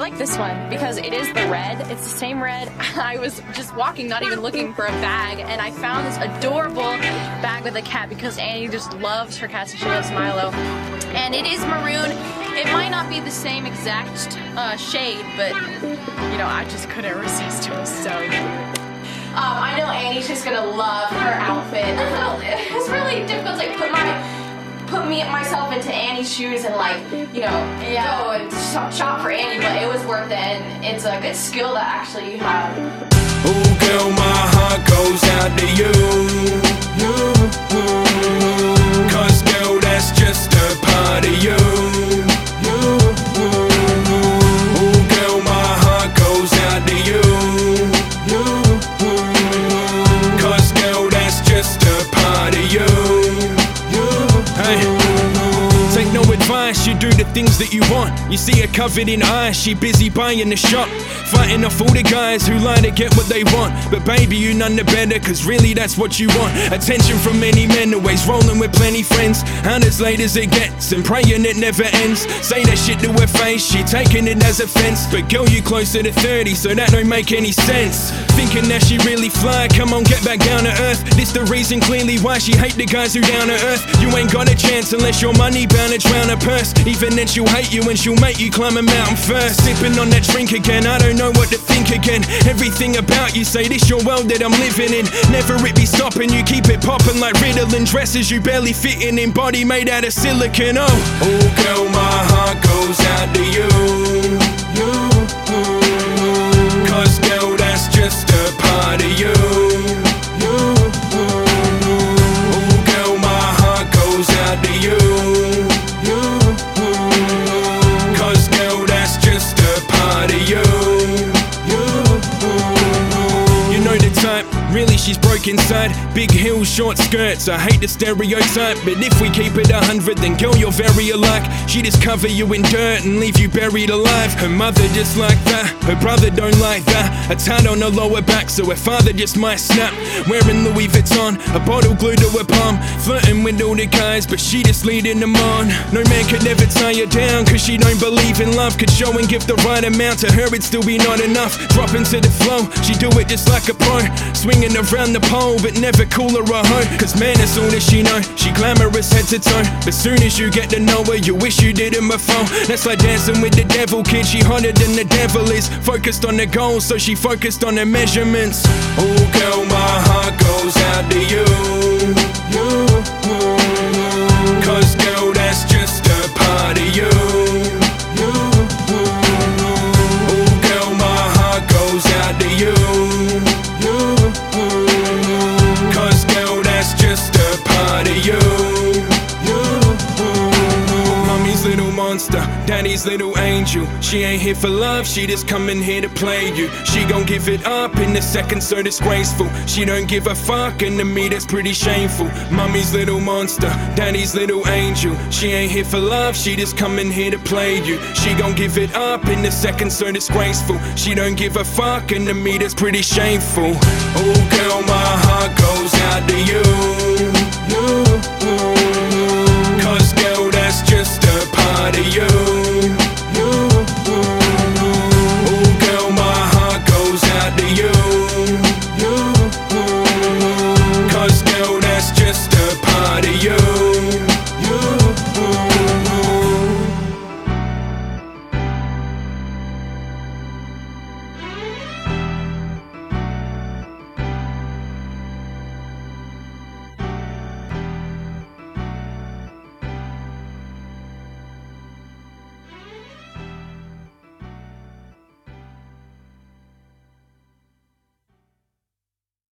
like this one because it is the red. It's the same red. I was just walking, not even looking for a bag, and I found this adorable bag with a cat because Annie just loves her cats and she loves Milo. And it is maroon. It might not be the same exact uh, shade, but you know, I just couldn't resist. It so. Um, I know Annie's just gonna love her outfit. it's really difficult to like, put my put me myself into shoes and like you know yeah. go and shop, shop for Annie, but it was worth it, and it's a good skill that actually you have. Oh girl, my heart goes out to you. you. Things that you want. You see her covered in ice, she busy buying the shop. Fighting off all the guys who lie to get what they want. But baby, you none the better, cause really that's what you want. Attention from many men, always rolling with plenty friends. And as late as it gets, and praying it never ends. Say that shit to her face, she taking it as offense. But girl, you closer to 30, so that don't make any sense. Thinking that she really fly, come on, get back down to earth. This the reason clearly why she hate the guys who down to earth. You ain't got a chance unless your money bound to drown a purse. Even then, she'll hate you and she'll make you climb a mountain first. Sipping on that drink again, I don't know what to think again. Everything about you say this your world that I'm living in. Never it be stopping you, keep it popping like Ritalin. Dresses you barely fitting in, body made out of silicon. Oh, oh girl, my heart goes out to you. you. time she's broke inside. Big heels, short skirts. I hate the stereotype, but if we keep it a hundred, then girl, you're very alike. She just cover you in dirt and leave you buried alive. Her mother just like that, her brother don't like that. A tat on her lower back, so her father just might snap. Wearing Louis Vuitton, a bottle glued to her palm. Flirting with all the guys, but she just leading them on. No man could ever tie her down, cause she don't believe in love. Could show and give the right amount to her, it'd still be not enough. Drop into the flow, she do it just like a pro. Swinging around around the pole, but never call her a. Cause man, that's all that she know. She glamorous head to toe. But soon as you get to know her, you wish you didn't before. That's like dancing with the devil, kid. She hotter than the devil is. Focused on the goals, so she focused on the measurements. Oh, girl, my heart goes out to you. Cause, Daddy's little angel. She ain't here for love, she just coming here to play you. She gon' give it up in a second, so disgraceful. She don't give a fuck, and to me that's pretty shameful. Mommy's little monster, daddy's little angel. She ain't here for love, she just coming here to play you. She gon' give it up in a second, so disgraceful. She don't give a fuck, and to me that's pretty shameful. Oh girl, my heart goes out to you.